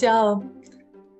Ćao!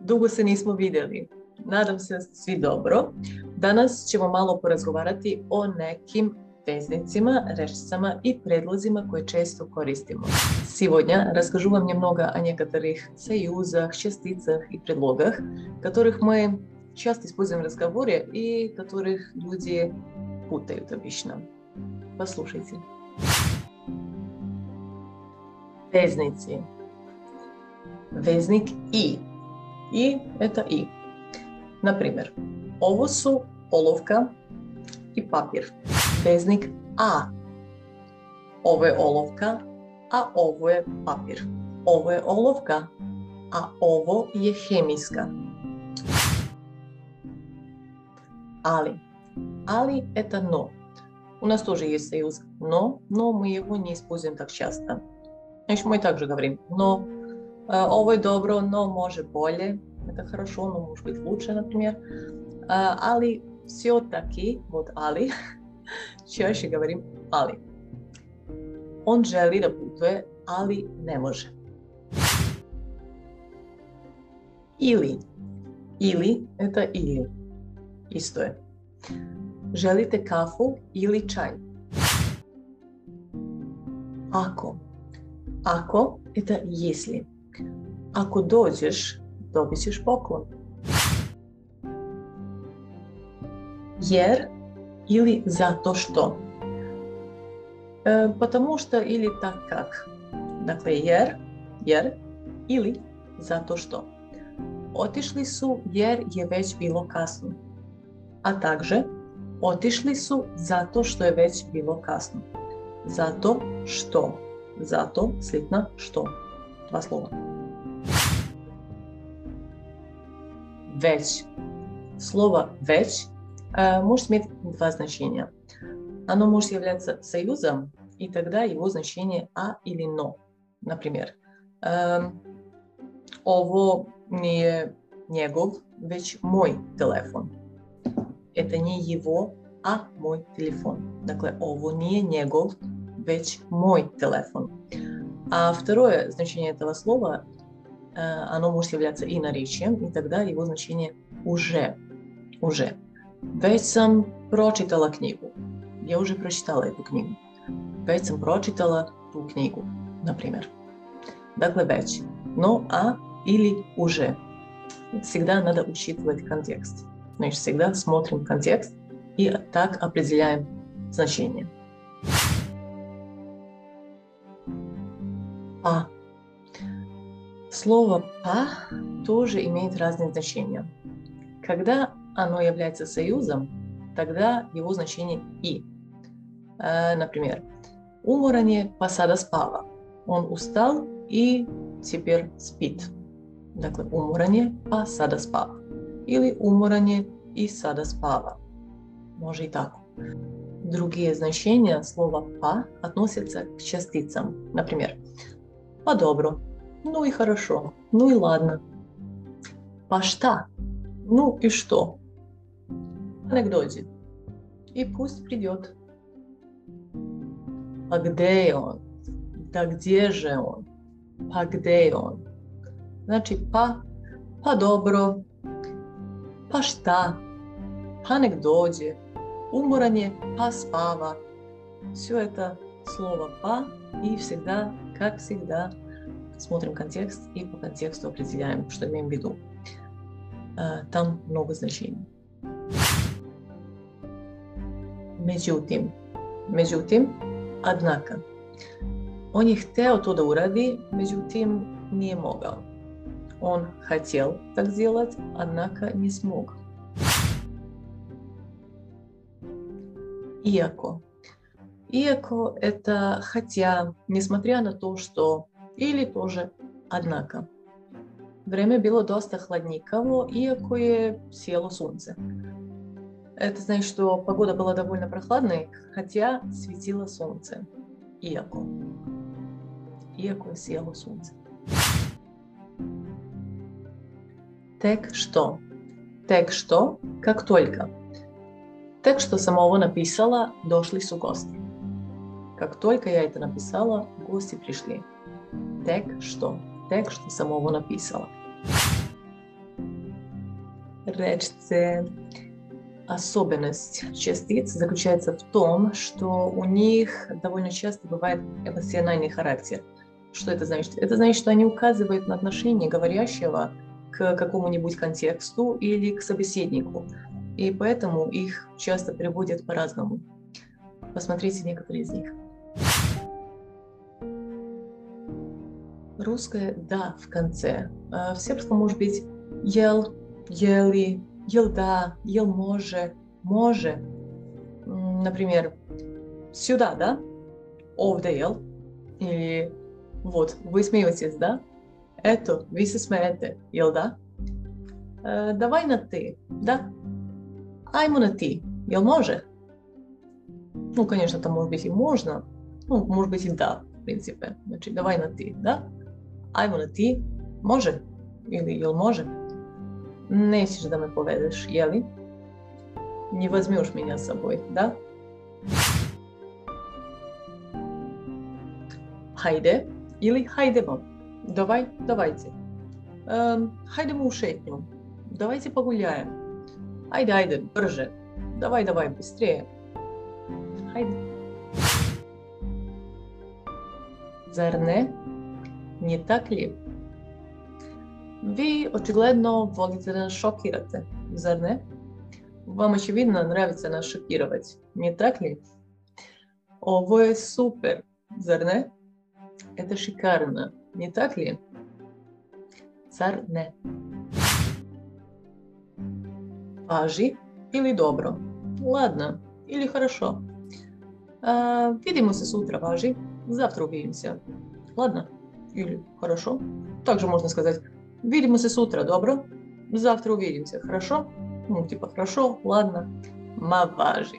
Dugo se nismo vidjeli. Nadam se da ste svi dobro. Danas ćemo malo porazgovarati o nekim veznicima, rečicama i predlozima koje često koristimo. Сегодня расскажу вам немного о некоторых союзах, частицах и предлогах, которых мы часто используем в разговоре и которых люди путают обычно. Послушайте. Veznici. Veznik i. I это i. Например, ovo su olovka i papir. Veznik a. Ovo je olovka, a ovo je papir. Ovo je olovka, a ovo je hemijska. Ali. Ali это но. У нас тоже есть союз но, но мы его не используем так часто. Значит, мы также говорим но ovo je dobro, no može bolje. Это хорошо, но может быть лучше, например. Ali все-таки, вот ali, češće govorim ali. On želi da putuje, ali ne može. Ili. Ili, это ili. Isto je. Želite kafu ili čaj? Ako. Ako, это если. Ako dođeš, dobit ćeš poklon. Jer ili zato što. E, потому что ili tak kak. Dakle, jer, jer ili zato što. Otišli su jer je već bilo kasno. A takže, otišli su zato što je već bilo kasno. Zato što. Zato slitna što. Dva slova. Već. Слово «веч» э, может иметь два значения. Оно может являться союзом, и тогда его значение «а» или «но». Например, э, ovo nije njegov, već moj telefon. Это не его, а мой телефон. Dakle, ovo nije njegov, već moj telefon. А второе значение этого слова, оно может являться и наречием, и тогда его значение уже. Уже. Već sam pročitala knjigu. Я уже прочитала эту книгу. Već sam pročitala ту книгу, например. Dakle, već. Но, а или уже. Всегда надо учитывать контекст. Значит, всегда смотрим контекст и так определяем значение. Па. Слово па тоже имеет разные значения. Когда оно является союзом, тогда его значение и. Например, уморан je pa sada spava. Он устал и теперь спит. Dakle, umoran je pa sada spava. Ili umoran je i sada spava. Može i tako. Другие значения слова «па» относятся к частицам. Например, Па добро. Ну и хорошо. Ну и ладно. Па šta? Ну и что? Анекдоте. И пусть придет. А где он? Да где же он? Па где он? Значи па, па dobro, pa šta, pa nek dođe, umoran je, pa spava. Все это слово «па» и всегда как всегда, смотрим контекст и по контексту определяем, что имеем в виду. Там много значений. Međutim, međutim, однако. Он je hteo to da uradi, međutim nije mogao. Он хотел так сделать, однако не смог. Иако. Иако – это хотя, несмотря на то, что или тоже однако. Время было доста хладникаво, иако je село солнце. Это значит, что погода была довольно прохладной, хотя светило солнце. Иако. Иако село солнце. Тек что? Тек что? Как только. Тек что самого написала, дошли su гости. Как только я это написала, гости пришли. Тек что? Тек что самого написала. речице. Особенность частиц заключается в том, что у них довольно часто бывает эмоциональный характер. Что это значит? Это значит, что они указывают на отношение говорящего к какому-нибудь контексту или к собеседнику. И поэтому их часто приводят по-разному. Посмотрите некоторые из них. Русское «да» в конце. А в сербском может быть «ел», «ели», елда, ел може, може. Например, сюда, да? Овде ел. Или вот, вы смеетесь, да? Это, вы се смеете, ел да? Э, давай на ты, да? Аймо на ты, ел може? Ну, конечно, там может быть и можно, ну, может быть и да, в принципе. Значит, давай на ты, да? Аймо на ты, може? Или ел може? Nećeš da me povedeš, jeli? Не возьмешь меня с собой, да? Хайде или хайдемо. Давай, давайте. Эм, хайдемо у шетню. Давайте погуляем. Айде, айде, брže. Давай, давай, быстрее. Хайде. Zar ne? Не так ли? Vi očigledno volite da nas šokirate, zar ne? Вам очевидно нравится нас шокировать, не так ли? Ovo je super, zar ne? Это шикарно, не так ли? Zar ne? Važi ili dobro? Ладно или хорошо? А, видимо се сутра, važi. Завтра увидимся. Ладно Или хорошо? Также можно сказать Видимся с утра, добро? Завтра увидимся, хорошо? Ну, типа, хорошо, ладно. Ма важи.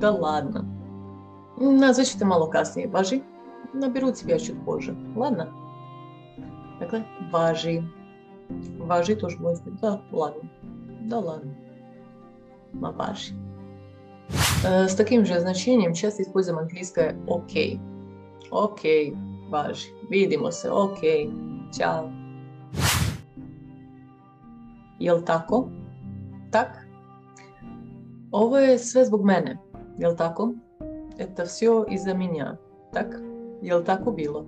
Да ладно. Назначите мало kasnije, važi. Наберу тебя чуть позже, ладно? Dakle, važi. Važi тоже может быть, да, ладно. Да ладно. Ма važi. С таким же значением часто используем английское «окей». Окей, važi. Видимо се, окей. Чао. Jel tako? Так? Ovo je sve zbog mene. Jel tako? Это все из-за меня. Так? Jel tako bilo?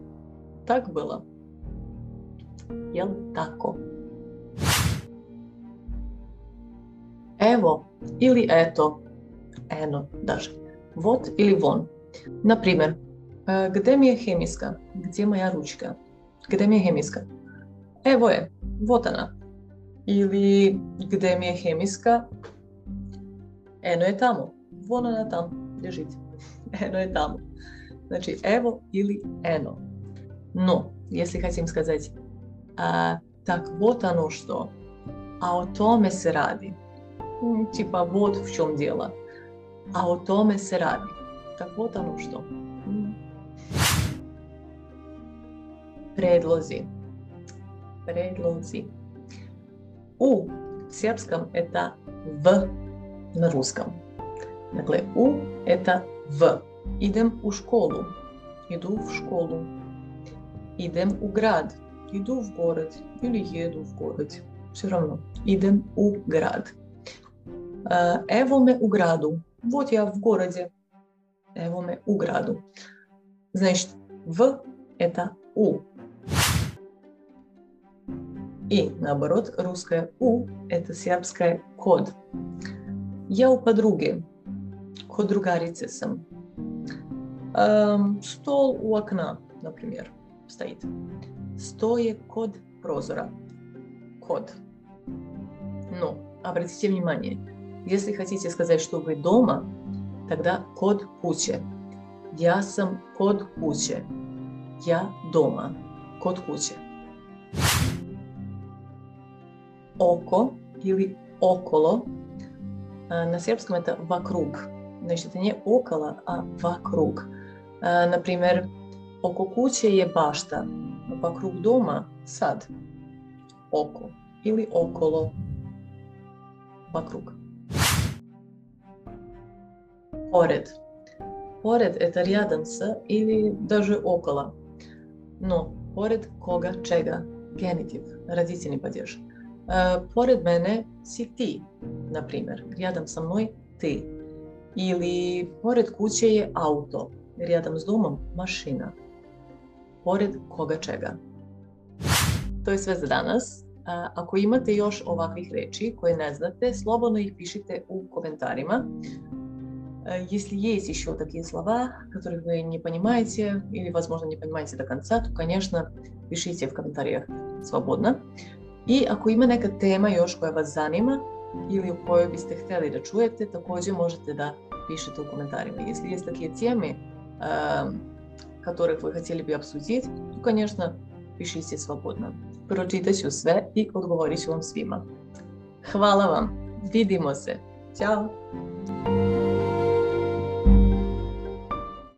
Так было. Jel tako? Evo ili eto. Eno, даже. Вот или вон. Например, где mi je hemijska? Где моя ручка? Где mi je hemijska? Evo je, вот она. Ili gde mi je hemijska? Eno je tamo. Vona ona tam. Ležite. Eno je tamo. Znači, evo ili eno. Но, если хотим сказать, а, так вот оно что, а о томе се ради. Типа, вот в чем дело. А о томе се ради. Так вот оно что. Предлози. Предлози. У в сербском это В на русском. Dakle, U это В. Идем у школу. Иду в школу. Идем у град. Иду в город. Или еду в город. Все равно. Идем у град. Evo me u. Вот я в городе. Evo me u. Значит, В это У. И наоборот, русское «у» – это сербское «код». Я у подруги. Код другарицы сам. Эм, стол у окна, например, стоит. Стоя код прозора. Код. Но обратите внимание, если хотите сказать, что вы дома, тогда код куче. Я сам код куче. Я дома. Код куче oko или около. На сербском это вокруг. Значит, это не около, а вокруг. Например, око куче je башта, вокруг дома сад. Око или около. Вокруг. Поред. Поред это рядом с или даже около. Но поред кога чега. Генитив, родительный падеж pored mene si ti, na primjer, rядом sa mной ti. Ili pored kuće je auto, rядом s domom mašina. Pored koga čega. To je sve za danas. Ako imate još ovakvih reči koje не znate, slobodno ih pišite u komentarima. Если есть еще такие слова, которых вы не понимаете или, возможно, не понимаете до конца, то, конечно, пишите в комментариях свободно. I ako ima neka tema još koja vas zanima ili o kojoj biste htjeli da čujete, također možete da pišete u комментариях. Если есть такие темы, которых вы хотели бы обсудить, то, конечно, пишите свободно. Прочитать ću sve i odgovorit ću vam svima. Hvala vam. Vidimo se. Ćao.